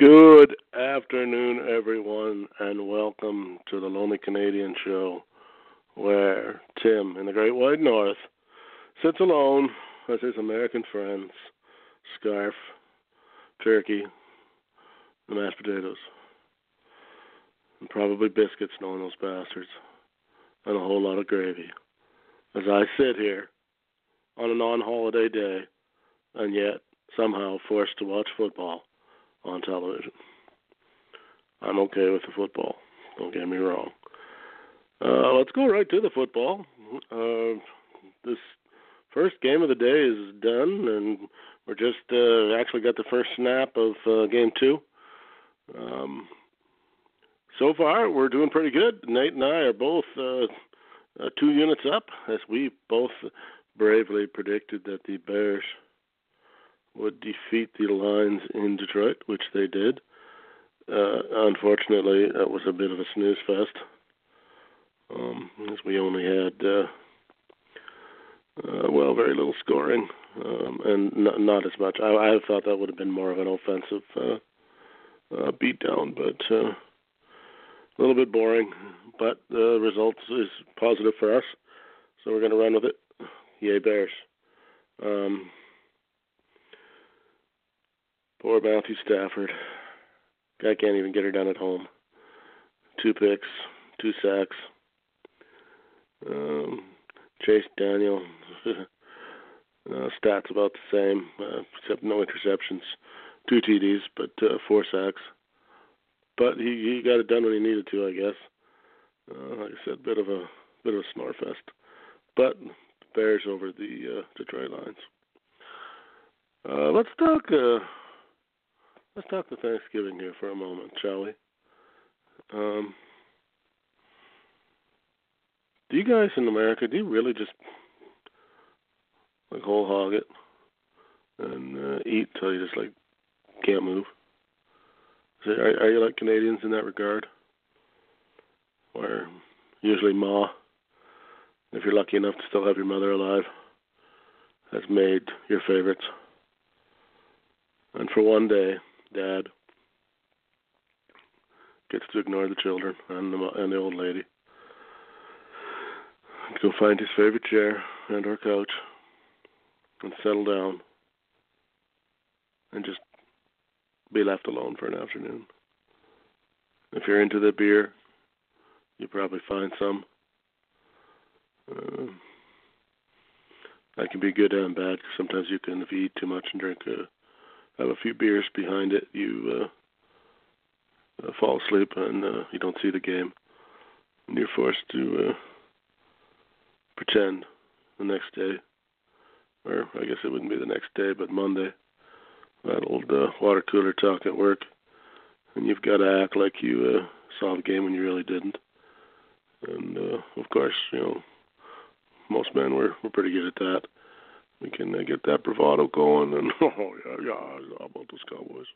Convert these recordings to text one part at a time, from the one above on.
Good afternoon, everyone, and welcome to the Lonely Canadian Show, where Tim in the Great White North sits alone with his American friends, scarf, turkey, and mashed potatoes, and probably biscuits, knowing those bastards, and a whole lot of gravy, as I sit here on a non-holiday day, and yet somehow forced to watch football on television. I'm okay with the football. Don't get me wrong. Uh, let's go right to the football. Uh, this first game of the day is done, and we're just uh, actually got the first snap of uh, game two. Um, so far, we're doing pretty good. Nate and I are both uh, uh, two units up, as we both bravely predicted that the Bears would defeat the Lions in Detroit, which they did. Uh, unfortunately, that was a bit of a snooze fest, um, as we only had, uh, uh, well, very little scoring, um, and not, not as much. I, I thought that would have been more of an offensive uh, uh, beatdown, but uh, a little bit boring. But the results is positive for us, so we're going to run with it. Yay, Bears! Um, Poor Matthew Stafford. Guy can't even get her done at home. Two picks, two sacks. Um, Chase Daniel, uh, stats about the same, uh, except no interceptions. Two TDs, but uh, four sacks. But he he got it done when he needed to, I guess. Uh, like I said, bit of a bit of a snore fest. But Bears over the uh, Detroit Lions. Uh, let's talk. Uh, let's talk to Thanksgiving here for a moment, shall we? Um, do you guys in America do you really just like whole hog it and uh, eat till you just like can't move? It, are, are you like Canadians in that regard? Where usually Ma, if you're lucky enough to still have your mother alive, has made your favorites. And for one day, Dad gets to ignore the children and the and the old lady. Go find his favorite chair and or couch and settle down and just be left alone for an afternoon. If you're into the beer, you probably find some. Uh, that can be good and bad. Sometimes you can, if you eat too much and drink a have a few beers behind it, you uh, uh, fall asleep and uh, you don't see the game, and you're forced to uh, pretend the next day, or I guess it wouldn't be the next day, but Monday, that old uh, water cooler talk at work, and you've got to act like you uh, saw the game when you really didn't. And uh, of course, you know, most men were were pretty good at that we can uh, get that bravado going. And oh yeah, yeah, how about those Cowboys?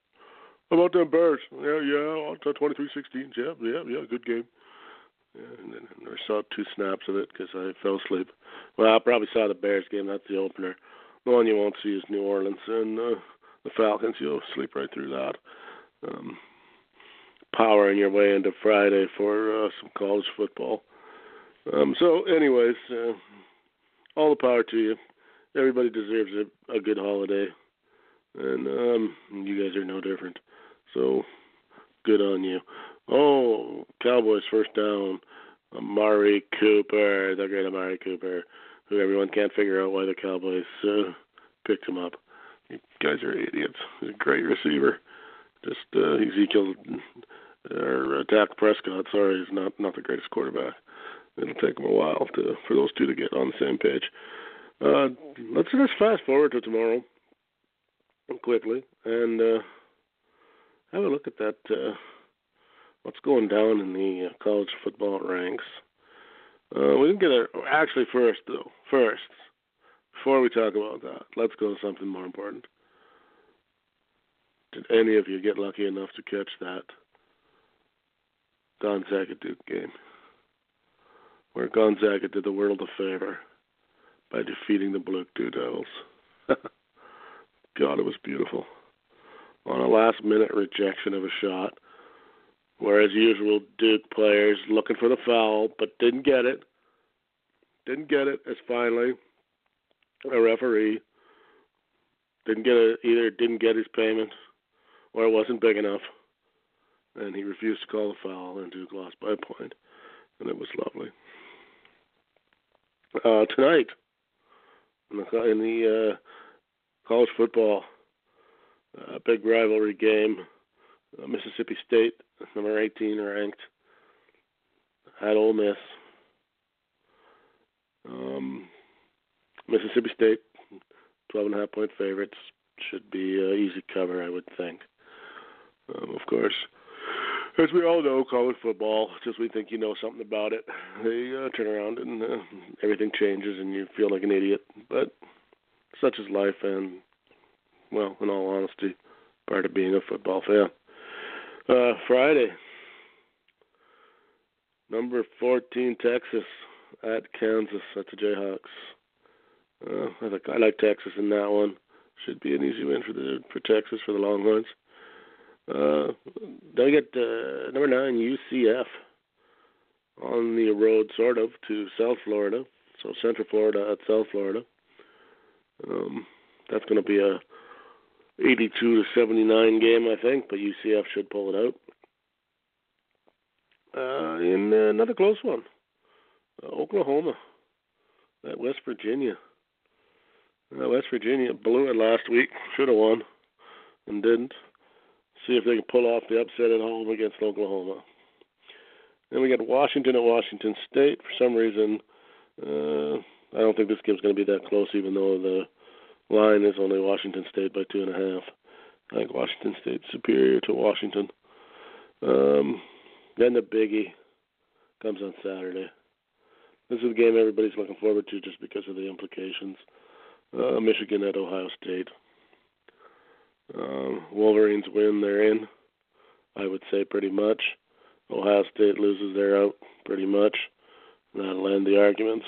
How about them Bears? Yeah, yeah, 23-16. Yeah, yeah, yeah, good game. Yeah, and then I saw two snaps of it because I fell asleep. Well, I probably saw the Bears game. That's the opener. The one you won't see is New Orleans and uh, the Falcons. You'll sleep right through that. Um, powering your way into Friday for uh, some college football. Um, so, anyways, uh, all the power to you everybody deserves a, a good holiday, and um, you guys are no different. So good on you. Oh, Cowboys first down. Amari Cooper, the great Amari Cooper, who everyone can't figure out why the Cowboys uh, picked him up. You guys are idiots. He's a great receiver. Just uh, Ezekiel or uh, Dak Prescott. Sorry, he's not not the greatest quarterback. It'll take him a while to for those two to get on the same page. Uh, let's just fast forward to tomorrow quickly and uh, have a look at that. Uh, what's going down in the uh, college football ranks? Uh, we didn't get a actually first though. First, before we talk about that, let's go to something more important. Did any of you get lucky enough to catch that Gonzaga Duke game? Where Gonzaga did the world a favor by defeating the Blue Blue Devils. God, it was beautiful. On a last minute rejection of a shot, where as usual Duke players looking for the foul but didn't get it. Didn't get it as finally a referee didn't get it either didn't get his payment or it wasn't big enough and he refused to call the foul and Duke lost by a point and it was lovely. Uh, tonight in the, in the uh, college football uh, big rivalry game, uh, Mississippi State number 18 ranked at Ole Miss. Um, Mississippi State, 12 and a half point favorites, should be uh, easy cover, I would think. Um, of course, as we all know, college football, just we think you know something about it, they uh, turn around and uh, everything changes and you feel like an idiot. But such is life, and well, in all honesty, part of being a football fan. Uh, Friday, number 14 Texas at Kansas at the Jayhawks. Uh, I like I like Texas in that one. Should be an easy win for the for Texas for the Longhorns. Uh, then we get uh, number nine UCF on the road, sort of, to South Florida. So Central Florida at South Florida. Um, that's going to be a 82 to 79 game, I think, but UCF should pull it out. Uh, in uh, another close one, uh, Oklahoma at West Virginia. Uh, West Virginia blew it last week. Should have won, and didn't. See if they can pull off the upset at home against Oklahoma. Then we got Washington at Washington State. For some reason, uh, I don't think this game's going to be that close, even though the line is only Washington State by two and a half. I think Washington State's superior to Washington. Um, then the biggie comes on Saturday. This is a game everybody's looking forward to just because of the implications. Uh, Michigan at Ohio State. Um, Wolverines win, they're in. I would say pretty much. Ohio State loses, they're out pretty much. That'll end the arguments.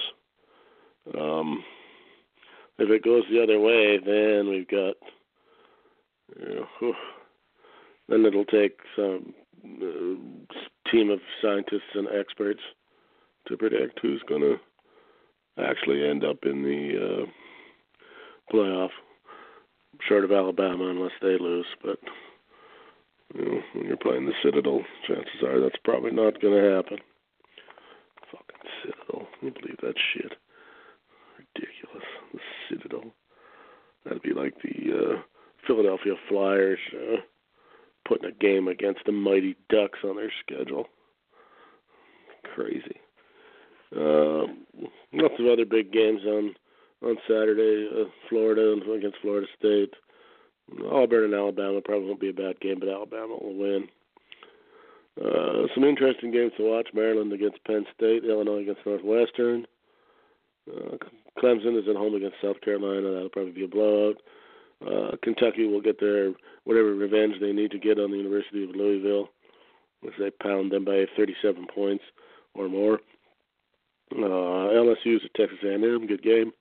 Um, if it goes the other way, then we've got, you know, then it'll take some uh, team of scientists and experts to predict who's going to actually end up in the uh, playoff, short of Alabama, unless they lose. But you know, when you're playing the Citadel, chances are that's probably not going to happen. Fucking Citadel, can you believe that shit? Ridiculous. The Citadel. That'd be like the uh, Philadelphia Flyers uh, putting a game against the Mighty Ducks on their schedule. Crazy. Uh, lots of other big games on on Saturday. Uh, Florida against Florida State. Auburn and Alabama probably won't be a bad game, but Alabama will win. Uh, some interesting games to watch: Maryland against Penn State, Illinois against Northwestern. Uh, Clemson is at home against South Carolina. That'll probably be a blowout. Uh, Kentucky will get their whatever revenge they need to get on the University of Louisville, as they pound them by 37 points or more. Uh, is at Texas A&M, good game.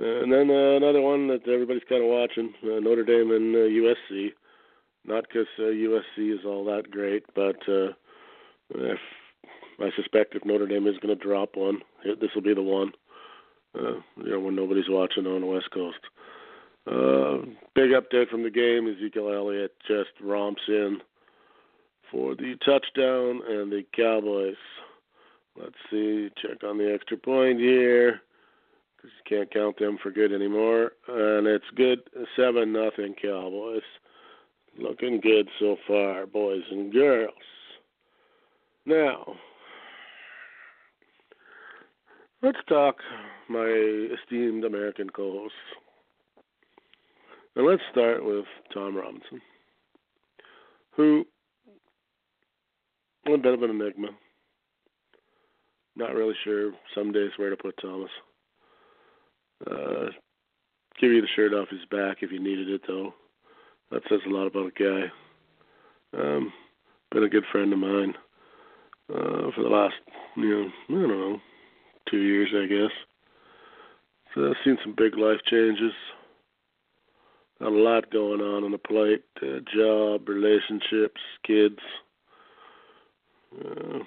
Uh, and then uh, another one that everybody's kind of watching, uh, Notre Dame and uh, USC. Not because uh, USC is all that great, but uh, if I suspect if Notre Dame is going to drop one, this will be the one. Uh, you know, when nobody's watching on the West Coast. Uh, big update from the game: Ezekiel Elliott just romps in for the touchdown, and the Cowboys. Let's see, check on the extra point here. Can't count them for good anymore, and it's good seven nothing Cowboys. Looking good so far, boys and girls. Now, let's talk my esteemed American co-hosts. And let's start with Tom Robinson, who a bit of an enigma. Not really sure some days where to put Thomas. Uh, give you the shirt off his back if you needed it, though. That says a lot about a guy. Um, been a good friend of mine uh, for the last, you know, I don't know, two years, I guess. So I've seen some big life changes. Got a lot going on on the plate: uh, job, relationships, kids. Uh,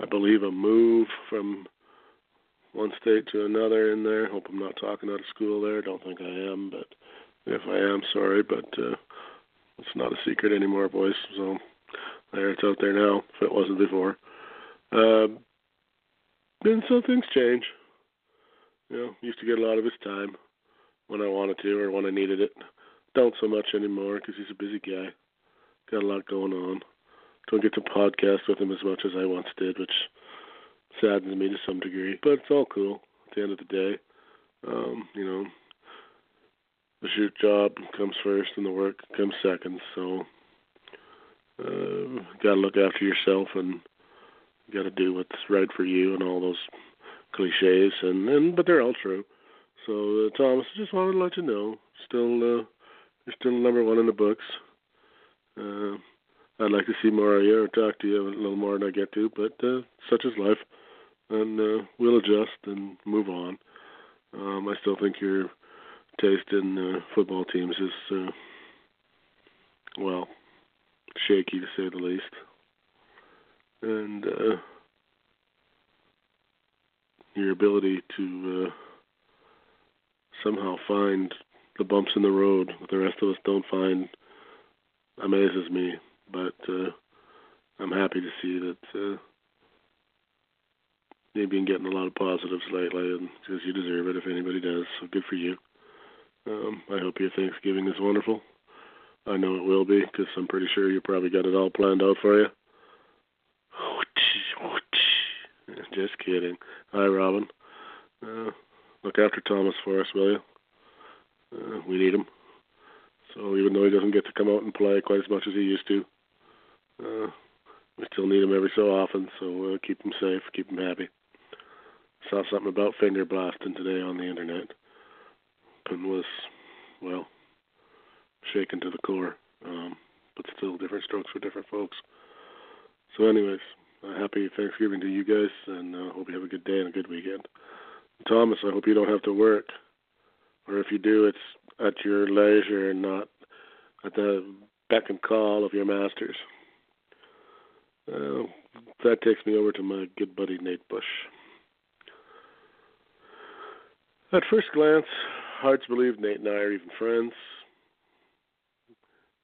I believe a move from one state to another in there. Hope I'm not talking out of school there. Don't think I am, but if I am, sorry. But uh, it's not a secret anymore, boys. So there, it's out there now. If it wasn't before. Uh, and so things change. You know, used to get a lot of his time when I wanted to or when I needed it. Don't so much anymore because he's a busy guy. Got a lot going on. Don't get to podcast with him as much as I once did, which saddens me to some degree. But it's all cool at the end of the day. Um, you know, the shoot job comes first and the work comes second. So, uh, got to look after yourself and got to do what's right for you and all those cliches. And, and but they're all true. So, uh, Thomas, just wanted to let you know, still, uh, you're still number one in the books. Uh, I'd like to see more of you or talk to you a little more than I get to, but uh, such is life, and uh, we'll adjust and move on. Um, I still think your taste in uh, football teams is, uh, well, shaky to say the least, and uh, your ability to uh, somehow find the bumps in the road that the rest of us don't find amazes me but uh, I'm happy to see that uh, you've been getting a lot of positives lately, and because you deserve it if anybody does. So good for you. Um, I hope your Thanksgiving is wonderful. I know it will be because I'm pretty sure you probably got it all planned out for you. Just kidding. Hi, Robin. Uh, look after Thomas for us, will you? Uh, we need him. So even though he doesn't get to come out and play quite as much as he used to, uh, we still need him every so often, so uh, keep him safe, keep him happy. Saw something about finger blasting today on the internet, and was, well, shaken to the core. Um, but still, different strokes for different folks. So, anyways, uh, happy Thanksgiving to you guys, and uh, hope you have a good day and a good weekend. Thomas, I hope you don't have to work, or if you do, it's at your leisure and not at the beck and call of your masters. Uh, that takes me over to my good buddy Nate Bush. At first glance, hard to believe Nate and I are even friends.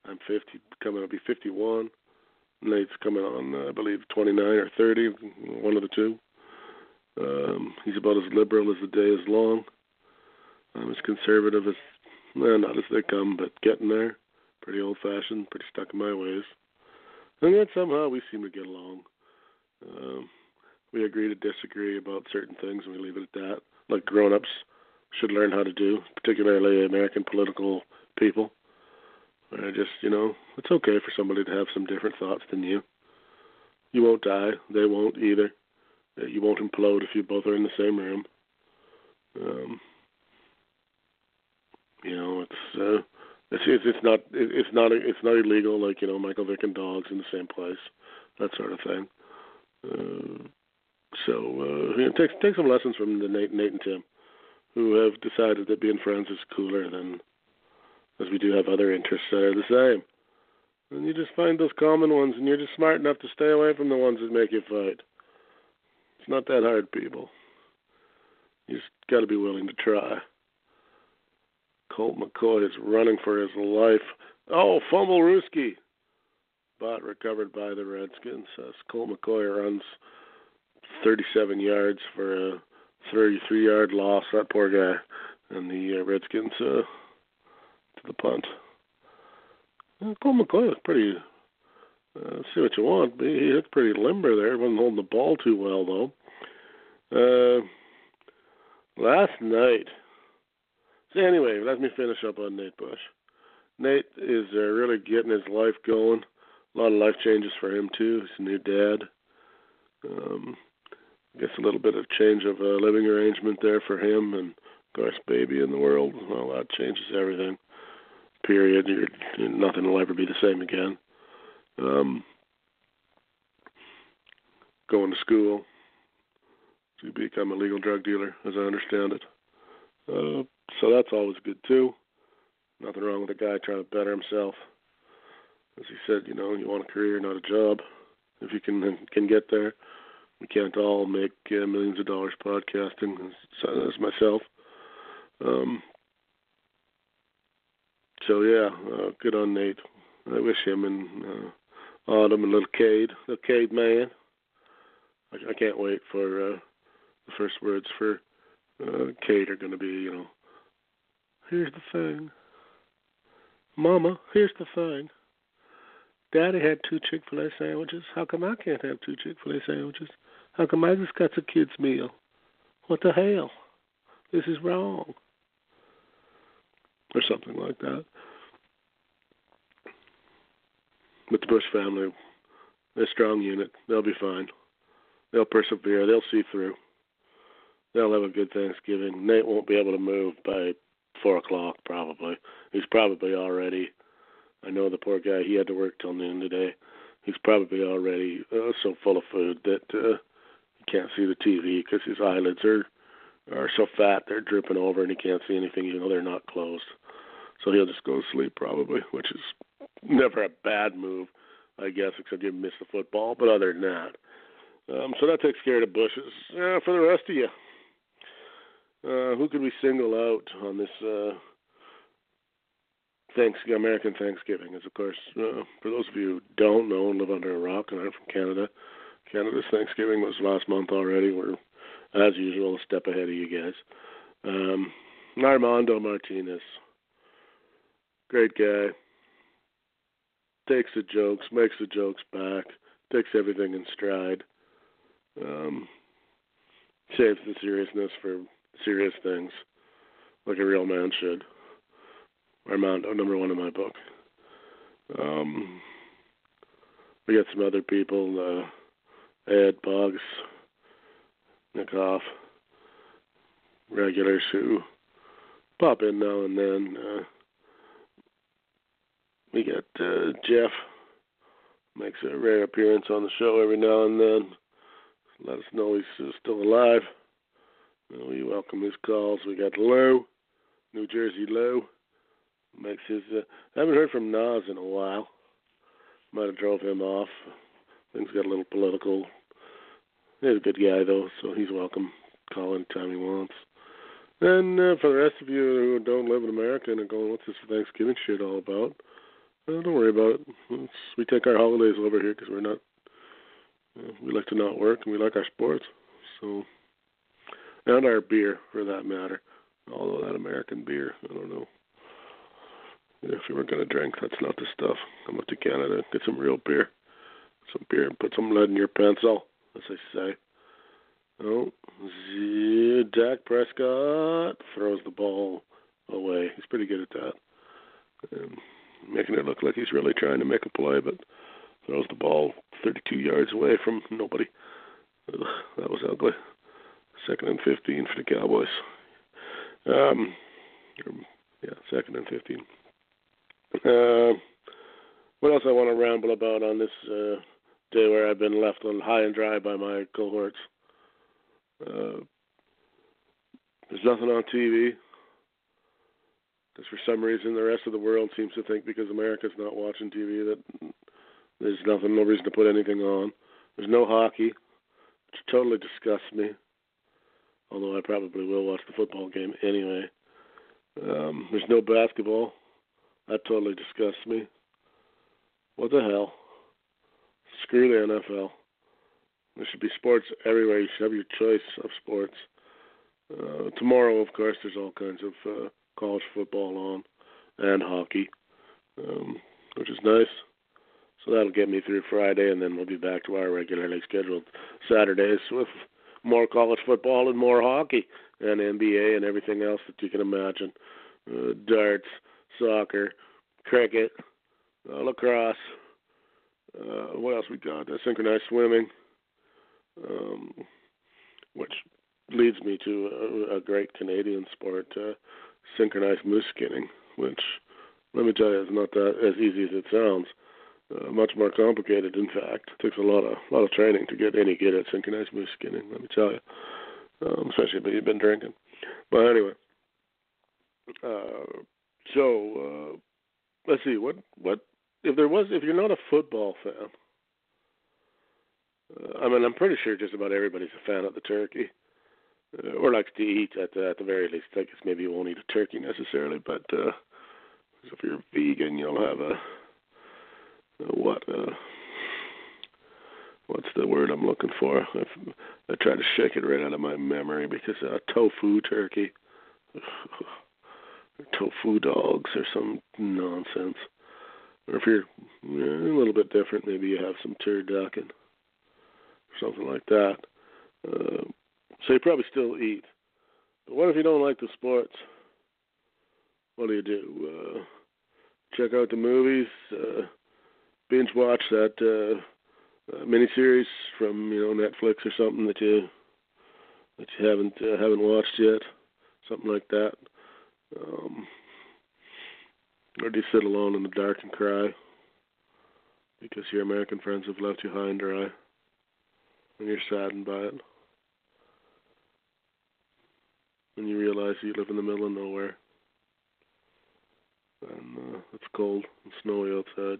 I'm 50, coming to be 51. Nate's coming on, uh, I believe, 29 or 30, one of the two. Um, he's about as liberal as the day is long. I'm as conservative as, well, not as they come, but getting there. Pretty old fashioned, pretty stuck in my ways. And yet somehow we seem to get along. Um, we agree to disagree about certain things, and we leave it at that. Like grown-ups should learn how to do, particularly American political people. I just, you know, it's okay for somebody to have some different thoughts than you. You won't die; they won't either. Uh, you won't implode if you both are in the same room. Um, you know, it's uh, it's it's, not it's not it's not illegal like you know Michael Vick and dogs in the same place, that sort of thing. Uh, so uh, you know, take take some lessons from the Nate, Nate and Tim, who have decided that being friends is cooler than, as we do have other interests that are the same. And you just find those common ones, and you're just smart enough to stay away from the ones that make you fight. It's not that hard, people. You just got to be willing to try. Colt McCoy is running for his life. Oh, fumble Ruski. But recovered by the Redskins. As Colt McCoy runs 37 yards for a 33 yard loss. That poor guy, and the uh, Redskins uh, to the punt. Uh, Colt McCoy was pretty. Uh, see what you want. He looked pretty limber there. wasn't holding the ball too well though. Uh, last night. So anyway, let me finish up on Nate Bush. Nate is uh, really getting his life going. A lot of life changes for him too. He's a new dad. Um, guess a little bit of change of uh, living arrangement there for him, and of course, baby in the world. Well, that changes everything. Period. You're, you nothing will ever be the same again. Um, going to school to become a legal drug dealer, as I understand it. Uh, so that's always good too. Nothing wrong with a guy trying to better himself. As he said, you know, you want a career, not a job. If you can can get there, we can't all make uh, millions of dollars podcasting as, as myself. Um, so yeah, uh, good on Nate. I wish him and uh, Autumn and little Cade, little Cade man. I, I can't wait for uh, the first words for uh, Cade are going to be, you know, here's the thing, Mama. Here's the thing. Daddy had two Chick Fil A sandwiches. How come I can't have two Chick Fil A sandwiches? How come I just got a kid's meal? What the hell? This is wrong. Or something like that. But the Bush family, they're a strong unit. They'll be fine. They'll persevere. They'll see through. They'll have a good Thanksgiving. Nate won't be able to move by four o'clock probably. He's probably already. I know the poor guy. He had to work till noon today. He's probably already uh, so full of food that uh, can't see the TV because his eyelids are are so fat they're dripping over and he can't see anything even though they're not closed. So he'll just go to sleep probably, which is never a bad move, I guess, except you miss the football. But other than that, um, so that takes care of the bushes. Uh, for the rest of you, uh, who could we single out on this uh, Thanksgiving, American Thanksgiving? Is of course, uh, for those of you who don't know and live under a rock, and I'm from Canada. Canada's Thanksgiving was last month already. We're, as usual, a step ahead of you guys. Um, Armando Martinez, great guy. Takes the jokes, makes the jokes back, takes everything in stride. Um, saves the seriousness for serious things, like a real man should. Armando, number one in my book. Um, we got some other people, uh, Ed Boggs, Nikoff, regulars who pop in now and then. Uh, we got uh, Jeff makes a rare appearance on the show every now and then. Let us know he's uh, still alive. We welcome his calls. We got Lou, New Jersey Lou, makes his. Uh, I haven't heard from Nas in a while. Might have drove him off. Things got a little political. He's a good guy though, so he's welcome. Call anytime he wants. And uh, for the rest of you who don't live in America and are going, what's this Thanksgiving shit all about? Uh, don't worry about it. It's, we take our holidays over here because we're not. Uh, we like to not work and we like our sports. So and our beer for that matter. Although that American beer, I don't know. If you were gonna drink, that's not the stuff. Come up to Canada, get some real beer, some beer, and put some lead in your pencil, as they say. Oh, Dak Prescott throws the ball away. He's pretty good at that, and making it look like he's really trying to make a play, but throws the ball 32 yards away from nobody. Ugh, that was ugly. Second and 15 for the Cowboys. Um, yeah, second and 15. Uh, what else I want to ramble about on this uh, day where I've been left on high and dry by my cohorts? Uh, there's nothing on TV. Because for some reason the rest of the world seems to think because America's not watching TV that there's nothing, no reason to put anything on. There's no hockey, which totally disgusts me although I probably will watch the football game anyway. Um, there's no basketball. That totally disgusts me. What the hell? Screw the NFL. There should be sports everywhere. You should have your choice of sports. Uh, tomorrow, of course, there's all kinds of uh, college football on and hockey, um, which is nice. So that'll get me through Friday, and then we'll be back to our regularly scheduled Saturdays with more college football and more hockey and NBA and everything else that you can imagine. Uh, darts, soccer, cricket, uh, lacrosse. Uh, what else we got? Uh, synchronized swimming, um, which leads me to a, a great Canadian sport, uh, synchronized moose skinning, which let me tell you is not that as easy as it sounds. Uh, much more complicated, in fact. It takes a lot of lot of training to get any good at synchronized moose skinning. Let me tell you, um, especially if you've been drinking. But anyway, uh, so uh, let's see what what if there was if you're not a football fan. Uh, I mean, I'm pretty sure just about everybody's a fan of the turkey, uh, or likes to eat at the, at the very least. I guess maybe you won't eat a turkey necessarily, but uh, if you're vegan, you'll have a uh, what uh what's the word I'm looking for? I've, I try to shake it right out of my memory because uh, tofu turkey, tofu dogs, or some nonsense. Or if you're a little bit different, maybe you have some turducken or something like that. Uh, so you probably still eat. But what if you don't like the sports? What do you do? Uh, check out the movies. Uh, binge watch that uh, uh, miniseries from you know Netflix or something that you that you haven't uh, haven't watched yet, something like that. Um, or do you sit alone in the dark and cry because your American friends have left you high and dry, and you're saddened by it, and you realize you live in the middle of nowhere, and uh, it's cold and snowy outside.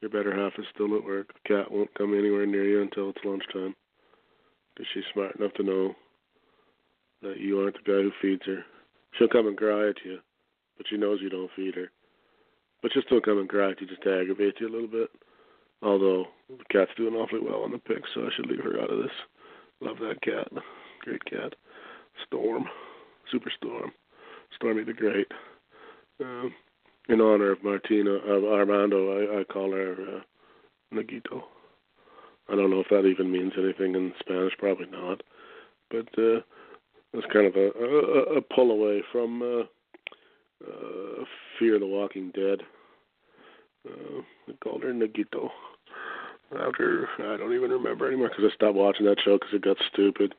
Your better half is still at work. The cat won't come anywhere near you until it's lunchtime. Because she's smart enough to know that you aren't the guy who feeds her. She'll come and cry at you, but she knows you don't feed her. But she'll still come and at you just to aggravate you a little bit. Although the cat's doing awfully well on the pick, so I should leave her out of this. Love that cat. Great cat. Storm. Superstorm. Stormy the Great. Um, in honor of Martina of Armando, I, I call her uh, Nagito. I don't know if that even means anything in Spanish. Probably not. But uh, it's kind of a, a, a pull away from uh, uh, Fear the Walking Dead. Uh, I called her Nagito. After I don't even remember anymore because I stopped watching that show because it got stupid.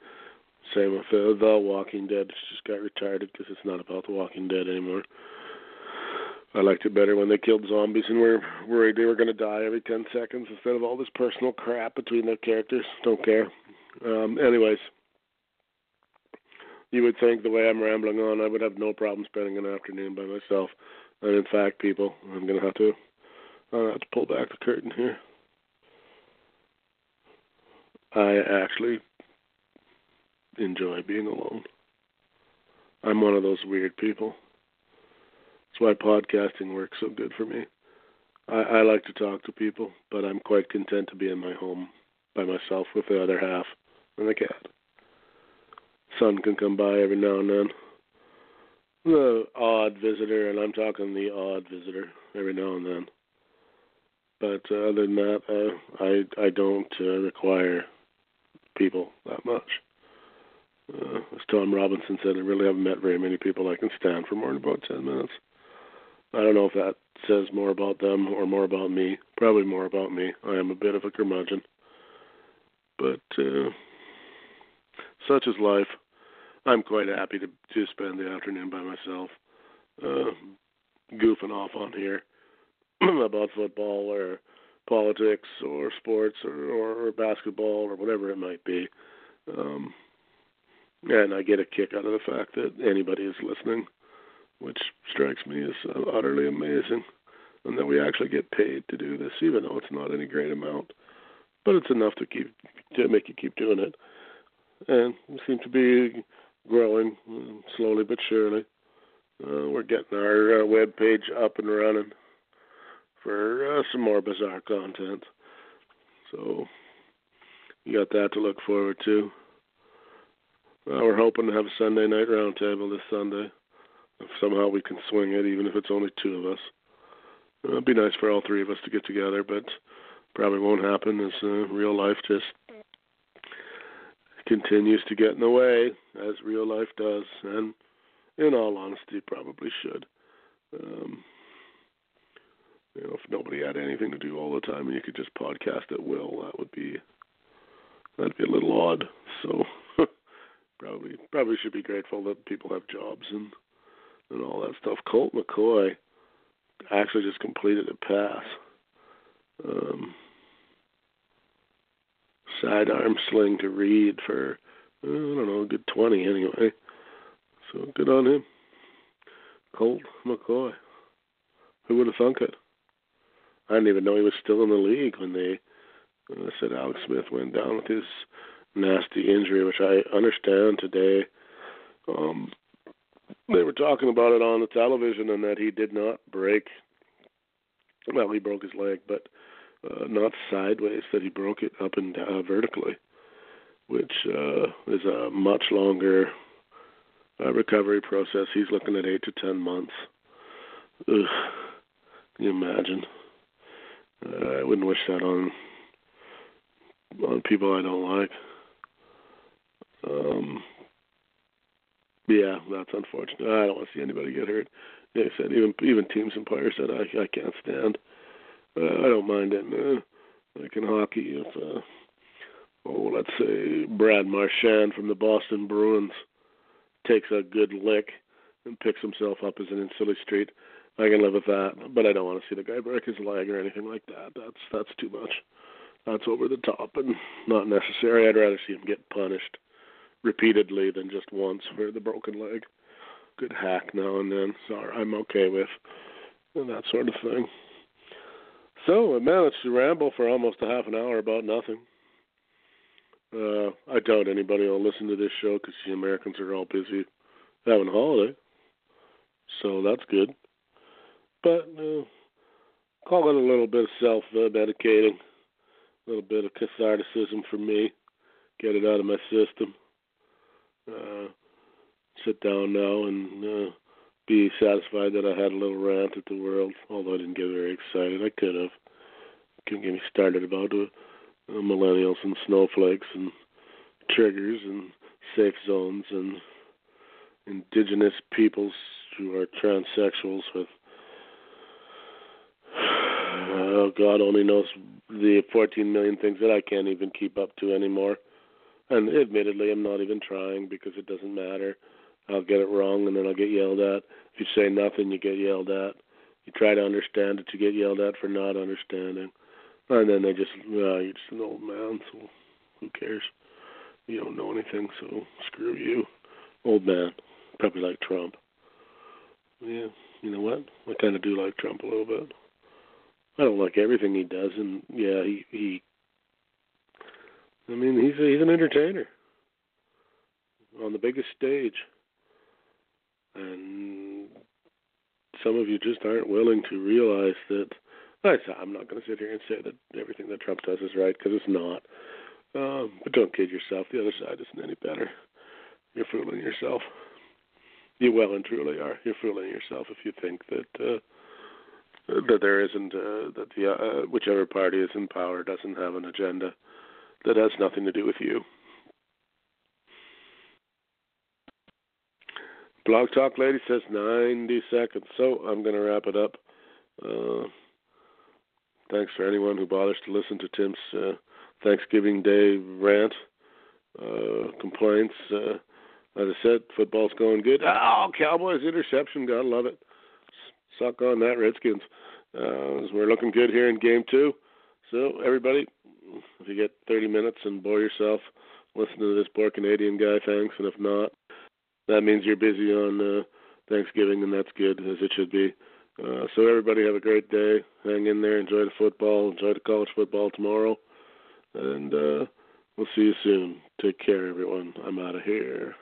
Same with uh, The Walking Dead. It just got retarded because it's not about The Walking Dead anymore. I liked it better when they killed zombies and were worried they were going to die every 10 seconds instead of all this personal crap between their characters. Don't care. Um, anyways, you would think the way I'm rambling on, I would have no problem spending an afternoon by myself. And in fact, people, I'm going to have to, i have to pull back the curtain here. I actually enjoy being alone. I'm one of those weird people. That's why podcasting works so good for me. I, I like to talk to people, but I'm quite content to be in my home by myself with the other half and the cat. Sun can come by every now and then. The odd visitor, and I'm talking the odd visitor every now and then. But uh, other than that, uh, I I don't uh, require people that much. Uh, as Tom Robinson said, I really haven't met very many people I can stand for more than about ten minutes. I don't know if that says more about them or more about me. Probably more about me. I am a bit of a curmudgeon. But uh, such is life. I'm quite happy to to spend the afternoon by myself, uh, goofing off on here about football or politics or sports or, or, basketball or whatever it might be. Um, and I get a kick out of the fact that anybody is listening which strikes me as uh, utterly amazing, and that we actually get paid to do this, even though it's not any great amount, but it's enough to keep to make you keep doing it, and we seem to be growing slowly but surely. Uh, we're getting our uh, web page up and running for uh, some more bizarre content, so you got that to look forward to. Uh, we're hoping to have a Sunday night roundtable this Sunday. If somehow we can swing it, even if it's only two of us. Uh, it'd be nice for all three of us to get together, but probably won't happen as uh, real life just continues to get in the way, as real life does, and in all honesty, probably should. Um, you know, if nobody had anything to do all the time and you could just podcast at will, that would be that'd be a little odd. So probably probably should be grateful that people have jobs and and all that stuff. Colt McCoy actually just completed a pass. Um, sidearm sling to Reed for I don't know, a good twenty anyway. So good on him. Colt McCoy. Who would have thunk it? I didn't even know he was still in the league when they uh, said Alex Smith went down with his nasty injury, which I understand today. Um, they were talking about it on the television and that he did not break. Well, he broke his leg, but uh, not sideways. That he broke it up and down vertically, which uh, is a much longer uh, recovery process. He's looking at eight to ten months. Ugh, can you imagine? Uh, I wouldn't wish that on on people I don't like. Um, yeah, that's unfortunate. I don't want to see anybody get hurt. Like I said, even even teams and players that I I can't stand. Uh, I don't mind it. Uh, like in hockey, if uh, oh, let's say Brad Marchand from the Boston Bruins takes a good lick and picks himself up as an in silly street, I can live with that, but I don't want to see the guy break his leg or anything like that. That's that's too much. That's over the top and not necessary. I'd rather see him get punished repeatedly than just once for the broken leg. Good hack now and then. Sorry, I'm okay with and that sort of thing. So I managed to ramble for almost a half an hour about nothing. Uh, I doubt anybody will listen to this show because the Americans are all busy having a holiday. So that's good but uh, call it a little bit of self medicating, a little bit of catharticism for me, get it out of my system. Uh, sit down now and uh, be satisfied that I had a little rant at the world, although I didn't get very excited. I could have. Couldn't get me started about uh, uh, millennials and snowflakes and triggers and safe zones and indigenous peoples who are transsexuals with Oh, God only knows the 14 million things that I can't even keep up to anymore. And admittedly, I'm not even trying because it doesn't matter. I'll get it wrong and then I'll get yelled at. If you say nothing, you get yelled at. You try to understand it, you get yelled at for not understanding. And then they just, well, you're just an old man, so who cares? You don't know anything, so screw you. Old man. Probably like Trump. Yeah, you know what? I kind of do like Trump a little bit. I don't like everything he does, and yeah, he he. I mean, he's a, he's an entertainer on the biggest stage, and some of you just aren't willing to realize that. I'm not going to sit here and say that everything that Trump does is right because it's not. Um, but don't kid yourself. The other side isn't any better. You're fooling yourself. You well and truly are. You're fooling yourself if you think that. Uh, that there isn't uh, that the uh, whichever party is in power doesn't have an agenda that has nothing to do with you. Blog Talk Lady says 90 seconds, so I'm going to wrap it up. Uh, thanks for anyone who bothers to listen to Tim's uh, Thanksgiving Day rant, uh, complaints. Uh, as I said, football's going good. Oh, Cowboys interception, gotta love it suck on that, Redskins. Uh, we're looking good here in game two. So, everybody, if you get 30 minutes and bore yourself, listen to this poor Canadian guy, thanks. And if not, that means you're busy on uh, Thanksgiving, and that's good, as it should be. Uh, so, everybody, have a great day. Hang in there. Enjoy the football. Enjoy the college football tomorrow. And uh, we'll see you soon. Take care, everyone. I'm out of here.